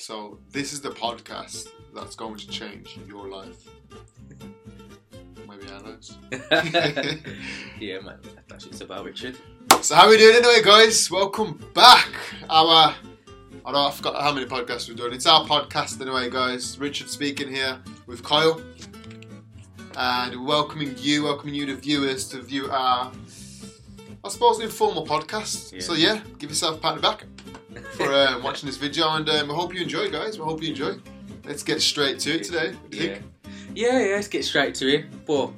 So this is the podcast that's going to change your life. Maybe lives. yeah, man. That's it's about, Richard. So how we doing anyway, guys? Welcome back. Our I don't know, I forgot how many podcasts we're doing. It's our podcast anyway, guys. Richard speaking here with Kyle. And welcoming you, welcoming you, the viewers, to view our, I suppose, informal podcast. Yeah. So yeah, give yourself a pat on the back for um, watching this video, and um, I hope you enjoy, guys. We hope you enjoy. Let's get straight to it today. What do you Yeah. Yeah, yeah, let's get straight to it. But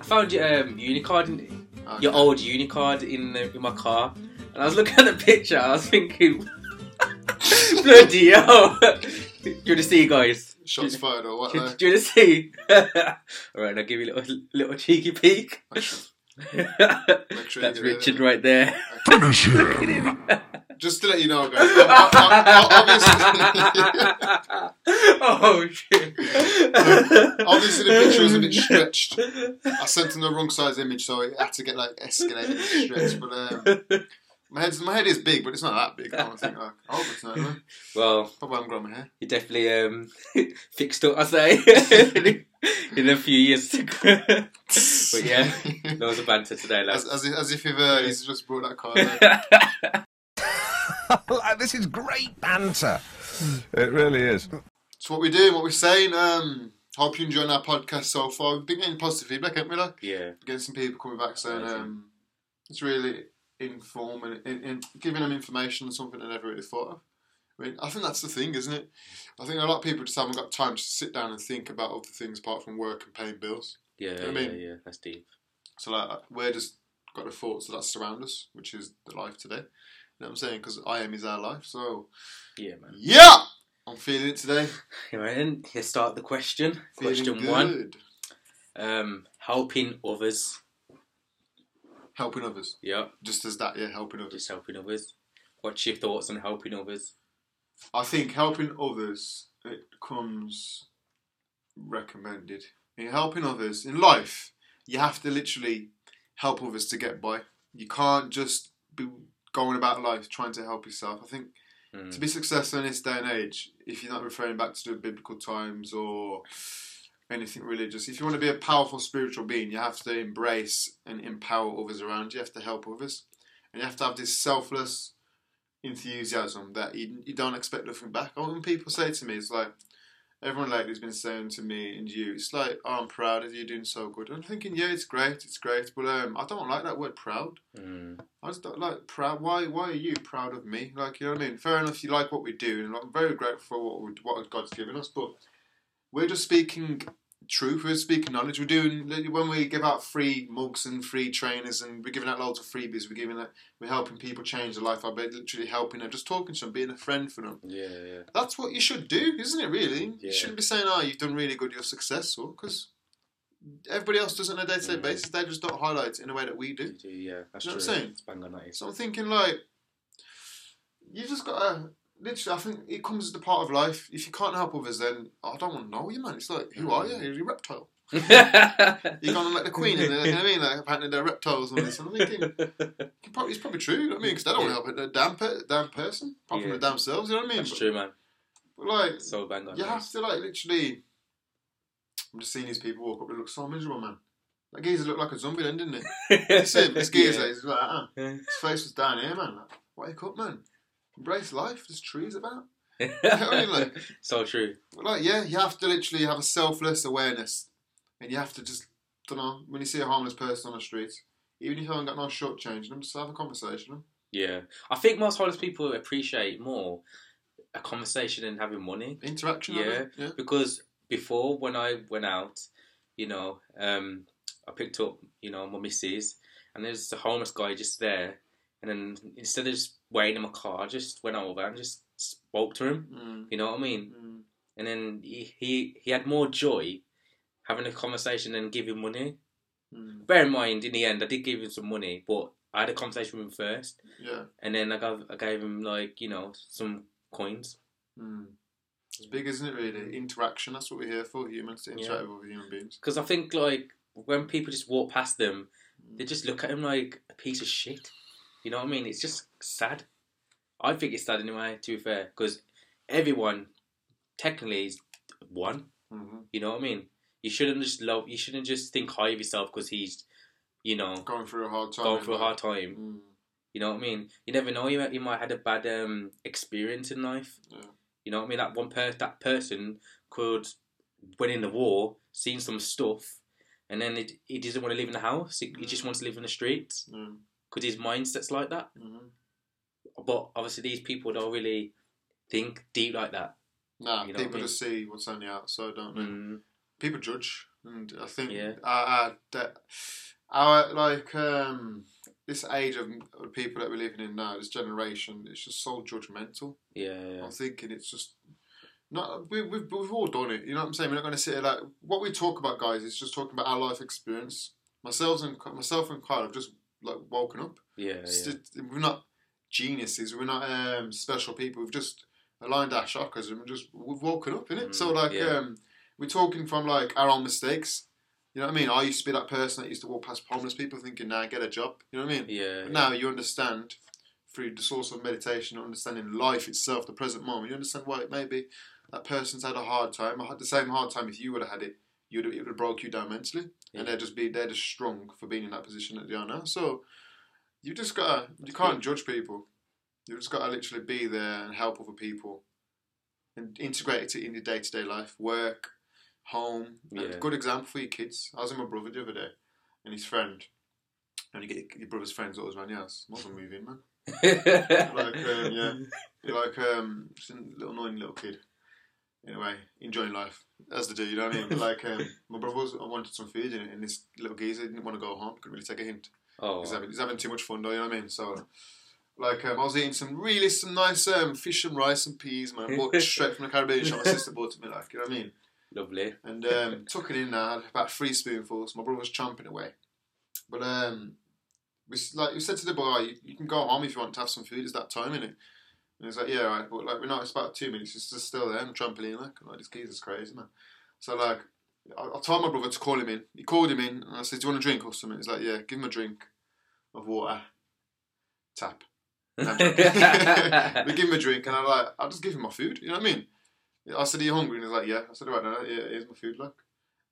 I found your um, Unicard, in, Okay. your old Unicard in, the, in my car. And I was looking at the picture, I was thinking, bloody hell. Do you want to see, guys? Shots fired or what? Do, do you want to see? Alright, I'll give you a little, little cheeky peek. Make sure That's get it. Richard right there. Just to let you know, guys. I- I- I- oh shit! obviously, obviously the picture was a bit stretched. I sent him the wrong size image, so it had to get like escalated and stretched. But um, my head's my head is big, but it's not that big. I don't think. Like, I hope it's not. Man. well, Probably haven't grown my hair. you definitely um, fixed up, I say, in a few years. but yeah, loads of banter today, as, lads. as, if, as if you've, uh, he's just brought that car. Like. this is great banter. It really is. So what we're doing, what we're saying. Um, hope you're enjoying our podcast so far. We've been getting positive feedback, haven't we? Like yeah, getting some people coming back saying um, it's really informing, and in, in, giving them information on something they never really thought of. I mean, I think that's the thing, isn't it? I think a lot of people just haven't got time to sit down and think about other things apart from work and paying bills. yeah, I yeah, yeah. That's deep. So like, we're just got the thoughts that surround us, which is the life today. You know what I'm saying? Because I am is our life. So Yeah, man. yeah, I'm feeling it today. Right, then, let's start the question. Feeling Question good. one: um, helping others. Helping others, Yeah, just as that. Yeah, helping others. just helping others. What's your thoughts on helping others? I think helping others it comes recommended. In helping others in life, you have to literally help others to get by. You can't just be going about life trying to help yourself. I think Mm. to be successful in this day and age, if you're not referring back to the biblical times or anything religious, if you want to be a powerful spiritual being, you have to embrace and empower others around you. You have to help others, and you have to have this selfless enthusiasm that you, you don't expect nothing back. And When people say to me, it's like everyone lately has been saying to me and you, it's like, oh, I'm proud of you doing so good. I'm thinking, yeah, it's great, it's great, but um, I don't like that word proud. Mm. I just don't like proud. Why? Why are you proud of me? Like you know what I mean? Fair enough. You like what we do, and I'm very grateful for what we, what God's given us. But we're just speaking truth. We're speaking knowledge. We're doing when we give out free mugs and free trainers, and we're giving out loads of freebies. We're giving it. We're helping people change their life. I'm literally helping them, just talking to them, being a friend for them. Yeah, yeah. That's what you should do, isn't it? Really, Yeah. you shouldn't be saying, "Oh, you've done really good. You're successful," because. Everybody else does it on a day-to-day Mm. basis. They just don't highlight it in a way that we do. Do, yeah, that's You know true. what I'm saying? It's bang on that. is. So I'm thinking like you just gotta literally I think it comes as the part of life. If you can't help others then I don't want to know you man. It's like who are you? Mm. You're a reptile. You're gonna like the queen and you know what I mean? Like apparently they're reptiles and this and I'm thinking probably, it's probably true, you know what I mean? Because they don't want to help a damn, per, damn person apart from the damn selves, you know what I mean? That's But, true, man. but like So bang on. you have to like literally I'm just seeing these people walk up they look so miserable man. That geezer looked like a zombie then, didn't he? See him, this geezer, he's like, ah. Yeah. His face was down here, man. Like, wake up, man. Embrace life. There's trees about. Yeah. I mean, like- so true. Like, yeah, you have to literally have a selfless awareness, and you have to just, don't know, when you see a homeless person on the street, even if you haven't got no short change, them just have a conversation. Yeah, I think most homeless people appreciate more a conversation than having money Interaction. Yeah. yeah. because before when I went out, you know, um, I picked up, you know, my missus, and there's a homeless guy just there, and then instead of just waiting in my car, just went over and just spoke to him. Mm, You know what I mean? mm, And then he he, he had more joy having a conversation than giving money. mm, Bear in mind, in the end, I did give him some money, but I had a conversation with him first, yeah. and then I gave I gave him like you know some coins. Mm. It's big, isn't it? Really, interaction. That's what we're here for. Humans to interact with other human beings. Because I think like when people just walk past them, they just look at him like a piece of shit. You know what I mean? It's just sad. I think it's sad anyway. To be fair, because everyone technically is one. hmm You know what I mean? You shouldn't just love. You shouldn't just think high of yourself because he's, you know, Going through a hard time. going through a hard time. Mm. You know what I mean? You never know. You might, you might have had a bad um, experience in life. Yeah. You know what I mean? That one per that person could win in the war, seen some stuff, and then it, he doesn't want to live in the house. He, he just wants to live in the streets Yeah. Because his mindset's like that. Mhm. But obviously, these people don't really think deep like that. Nah, You know what I people mean? just see what's on the outside, don't they? Mm, People judge, and I think Yeah. our, our, our like um, this age of people that we're living in now, this generation, it's just so judgmental. yeah, yeah, I'm thinking it's just not. We, we've we've all done it. You know what I'm saying? We're not going to sit here like what we talk about, guys. Is just talking about our life experience. Myself and myself and Kyle have just like woken up. yeah, yeah. we're not geniuses. We're not um, special people. We've just aligned our chakras and we're just we've woken up in it. so Mm, like yeah. um, we're talking from like our own mistakes. You know what I mean? I used to be that person that used to walk past homeless people thinking, "Now "Nah, get a job." You know what I mean? yeah, But now you understand through the source of meditation, understanding life itself, the present moment. You understand why maybe that person's had a hard time. I had the same hard time if you would have had it. You'd have, it would have broke you down mentally, Yeah. and they're just be they're just strong for being in that position that they are now. So you just gotta you can't judge people. You just gotta literally be there and help other people, and integrate it in your day to day life, work, home. Yeah. Good example for your kids. I was with my brother the other day, and his friend. And you get your brother's friends always around your house. Wasn't moving, man. Like, um, yeah. Like um, just a little annoying little kid. Anyway, enjoying life as they do. You know what I mean? But like um, my brother was, I wanted some food, and, and this little geezer didn't want to go home. Couldn't really take a hint. oh, He's having, he's having too much fun, though. You know what I mean? So. Like um, I was eating some really some nice um, fish and rice and peas, man. Bought straight from the Caribbean shop. My sister bought it to me, like you know what I mean. lovely. And um, took it in now, had about three spoonfuls. My brother was chomping away. But um, we, like we said to the boy, you, you can go home if you want to have some food. It's that time, innit? And he's like, yeah, right. But like we're not. It's about two minutes. It's just still there on the trampoline. Like, I'm like this geezer's crazy, man. So like, I, I told my brother to call him in. He called him in, and I said, do you want a drink or something? He's like, yeah, give him a drink of water. Tap. No, we give him a drink, and I'm like, I'll just give him my food. You know what I mean? I said, Are you hungry? And he's like, Yeah. I said, Right, no, yeah, here's my food, like.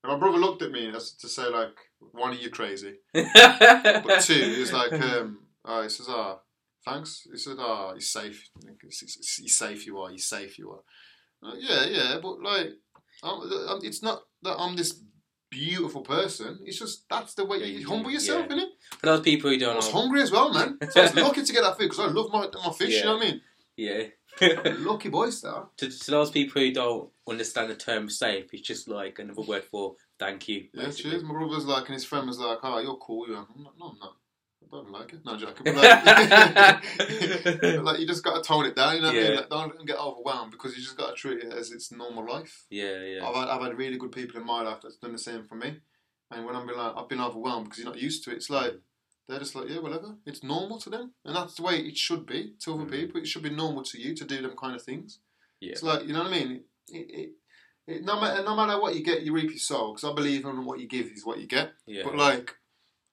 And my brother looked at me as to say, like, one, are you crazy? But two, he was like, um, oh, he says, Ah, thanks. He said, Ah, he's safe. He's, safe, you are. He's safe, you are. Like, yeah, yeah, but like, I'm, it's not that I'm this beautiful person. It's just that's the way Yeah, you, you humble yourself, yeah. innit? For those people who don't I was know, hungry as well, man. So I was lucky to get that food because I love my, my fish, you know what I mean? yeah. Lucky boys, there. to, to those people who don't understand the term safe, it's just like another word for thank you. Yeah, cheers. My brother's like, and his friend was like, "Oh, you're cool." You're I'm like, no, I'm not. I don't like it. No, I'm joking. But like, but, like, you just got to tone it down. You know what I mean? Like, don't get overwhelmed because you just got to treat it as its normal life. Yeah, yeah. I've had, I've had really good people in my life that's done the same for me. And when I'm been like, I've been overwhelmed because you're not used to it. It's like they're just like, yeah, whatever. It's normal to them, and that's the way it should be to other Mm. people. It should be normal to you to do them kind of things. Yeah. It's like you know what I mean. It, it, it, no matter no matter what you get, you reap your soul. Because I believe in what you give is what you get. yeah. But like,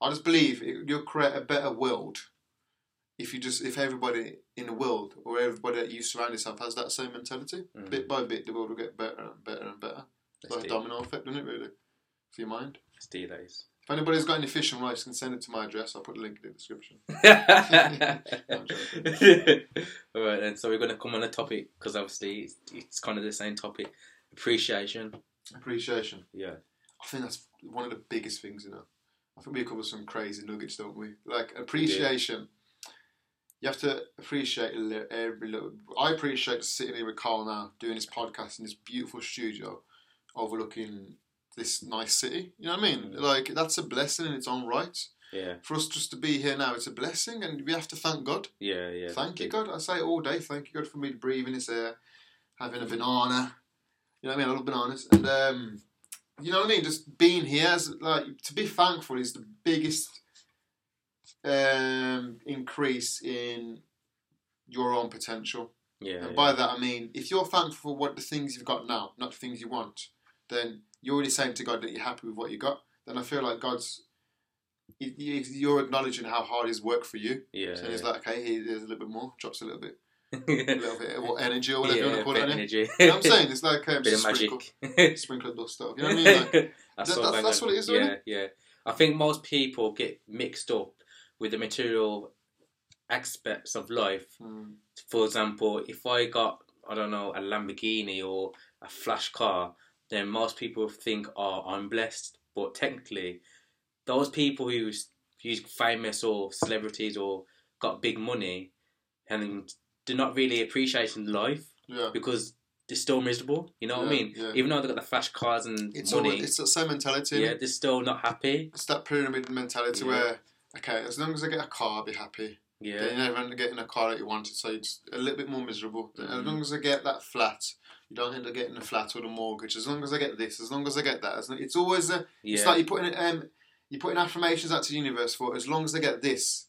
I just believe it, you'll create a better world if you just if everybody in the world or everybody that you surround yourself has that same mentality. Mm. Bit by bit, the world will get better and better and better. It's like a domino effect, doesn't it? Really, for your mind. let's do those. If anybody's got any fish and rice, can send it to my address. I'll put a link in the description. All right, then. So we're going to come on a topic because obviously it's, it's kind of the same topic: appreciation. Appreciation. Yeah, I think that's one of the biggest things, you know. I think we cover some crazy nuggets, don't we? Like appreciation. You have to appreciate every little. I appreciate sitting here with Carl now, doing this podcast in this beautiful studio, overlooking this nice city. You know what I mean? Mm. Like that's a blessing in its own right. yeah, For us just to be here now, it's a blessing, and we have to thank God. yeah, yeah. Thank you, God. I say it all day. Thank you, God, for me breathing this air, having a banana. You know what I mean? I love bananas, and um, you know what I mean. Just being here, like to be thankful, is the biggest um, increase in your own potential. Yeah, And yeah. by that I mean, if you're thankful for what the things you've got now, not the things you want, then you're already saying to God that you're happy with what you got. Then I feel like God's you're acknowledging how hard He's worked for you. yeah, So he's yeah. like, okay, here's a little bit more, drops a little bit. Little bit of what energy or whatever you want to call it. energy. You know what I'm saying? It's like um, bit of sprinkle, magic. sprinkle of dust stuff. You know what I mean? Like, that's, that- that's- that's what it is, Yeah, yeah. I think most people get mixed up with the material aspects of life. mm, For example, if I got I don't know a Lamborghini or a flash car, then most people think, "Oh, I'm blessed." But technically, those people who's who's famous or celebrities or got big money and they're not really appreciating life yeah. because they're still miserable. You know what I mean? yeah. Even though they've got the flash cars and It's money, all, it's the same mentality. yeah, they're still not happy. It's that pyramid mentality Yeah. where, okay, as long as I get a car, I'll be happy. Yeah, Then you never get in a car that you wanted, so it's a little bit more miserable. Then As long as I get that flat, you don't end up getting a flat or the mortgage. As long as I get this, as long as I get that, as long, it's always a. yeah, It's like you putting um, you putting affirmations out to the universe for as long as I get this.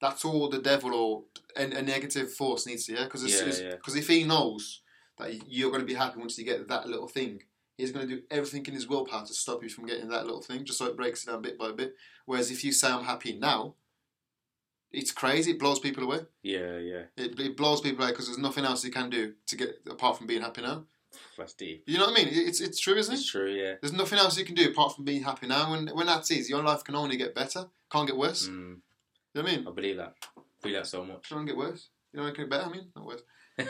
That's all the devil or a, a negative force needs to hear because Yeah, because yeah. if he knows that you're going to be happy once you get that little thing, he's going to do everything in his willpower to stop you from getting that little thing, just so it breaks it down bit by bit. Whereas if you say I'm happy now, it's crazy. It blows people away. yeah, yeah. It, it blows people away because there's nothing else you can do to get apart from being happy now. That's deep. You know what I mean? It's it's true, isn't it? It's true. Yeah. There's nothing else you can do apart from being happy now. When when that's easy, your life can only get better. Can't get worse. Mm, You know what I mean? I believe that. I believe that so much. Can't get worse. You I get better. I mean, not worse.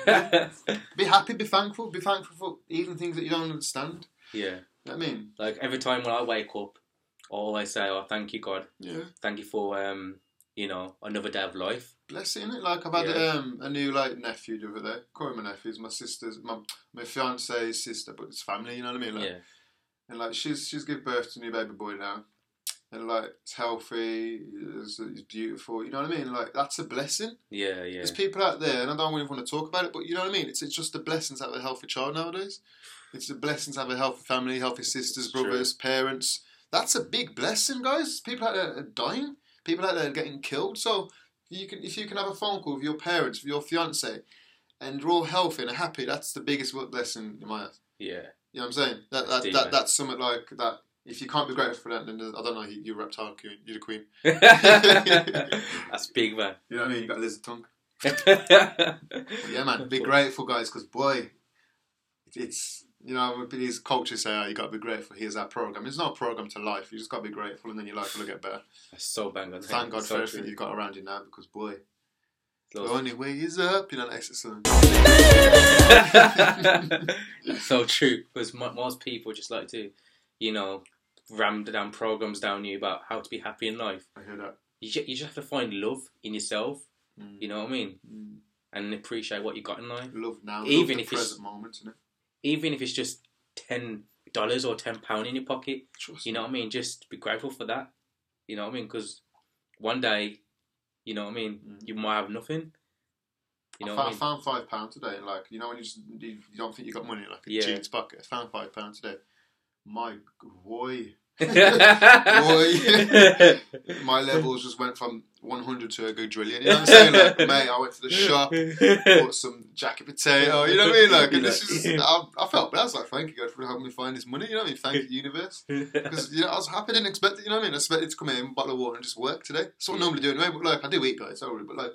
Be happy. Be thankful. Be thankful for even things that you don't understand. yeah. You know what I mean? Like every time when I wake up, I always say, "Oh, thank you, God. Yeah. Thank you for um, you know, another day of life." Blessing it. Like I've had Yeah. um, a new like nephew the other day. Call him my nephew. It's my sister's, my my fiance's sister, but it's family. You know what I mean? Like, yeah. And like she's she's give birth to a new baby boy now, and like it's healthy, it's, it's beautiful. You know what I mean? Like that's a blessing. Yeah. Yeah. There's people out there, and I don't even want to talk about it, but you know what I mean. It's it's just a blessing to have a healthy child nowadays. It's a blessing to have a healthy family, healthy sisters, It's true. brothers, parents. That's a big blessing, guys. People out there are dying. People out there are getting killed. So you can if you can have a phone call with your parents, with your fiance, and they're all healthy and happy. That's the biggest blessing in my eyes. Yeah. You know what I'm saying? That that, deep, that that's something like that. If you can't be grateful for that, then I don't know. You, you're a reptile queen. You're the queen. That's big, man. You know what I mean? You got a lizard tongue. yeah, man. Be grateful, guys, because boy, it's you know these cultures say, "Oh, you got to be grateful." Here's our program. It's not a program to life. You just got to be grateful, and then your life will get better. That's so bang on. Thank God so for everything true. you've got around you now, because boy, the only way is up. You know, song. That's so true because most people just like to, you know, ram down programs down you about how to be happy in life. I hear that. You just, you just have to find love in yourself. Mm. You know what I mean, Mm. and appreciate what you got in life. Love now. Even love the if it's- present moment, innit? Even if it's just ten dollars or ten pound in your pocket, Trust you know what I mean. Just be grateful for that. You know what I mean? Because one day, you know what I mean. Mm. You might have nothing. You know I, what I found, mean? found five pound today, like you know when you just you, you don't think you got money like a Yeah. jeans pocket. I found five pound today. My boy, my levels just went from one hundred to a good trillion. You know what I'm saying? Like, mate, I went to the shop, bought some jacket potato. You know what I mean? Like, and this is I, I felt bad. I was like, thank you God for helping me find this money. You know what I mean? Thank you, universe. Because you know, I was happy. I didn't expect it. You know what I mean? I expected to come in, bottle of water, and just work today. That's what I normally do anyway. But like, I do eat, guys. Sorry, but like,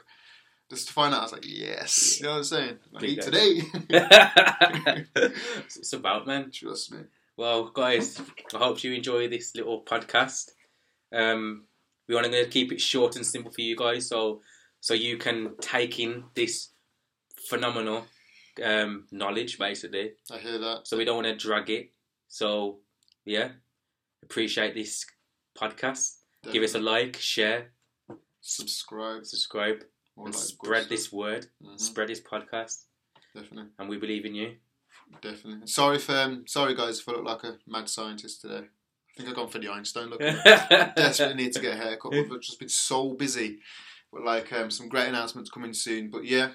just to find out, I was like, yes. You know what I'm saying? I Big eat day. today. it's about man. Trust me. Well, guys, I hope you enjoy this little podcast. Um, we want to keep it short and simple for you guys, so so you can take in this phenomenal um, knowledge, basically. I hear that. So we don't want to drag it. So yeah, appreciate this podcast. Give us a like, share, subscribe. subscribe, All and good spread this word. Mhm, Spread this podcast, Definitely, and we believe in you. Definitely. Sorry for um, sorry guys if I look like a mad scientist today. I think I've gone for the Einstein look. Desperately need to get a haircut. but I've just been so busy. But like um, some great announcements coming soon. But yeah,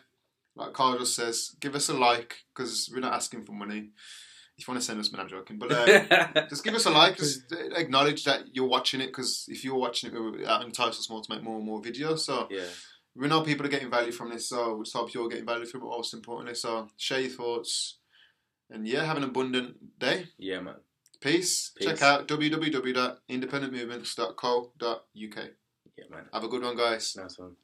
like Carl just says, give us a like because we're not asking for money. If you want to send us, money, I'm joking. But um, just give us a like. Just acknowledge that you're watching it because if you're watching it, that entitles us more to make more and more videos. So yeah. we know people are getting value from this, so we just hope you're getting value from it most importantly. So share your thoughts. And yeah, have an abundant day. Yeah, man. Peace. Peace. Check out www.independentmovements.co.uk. Yeah, man. Have a good one, guys. Nice one.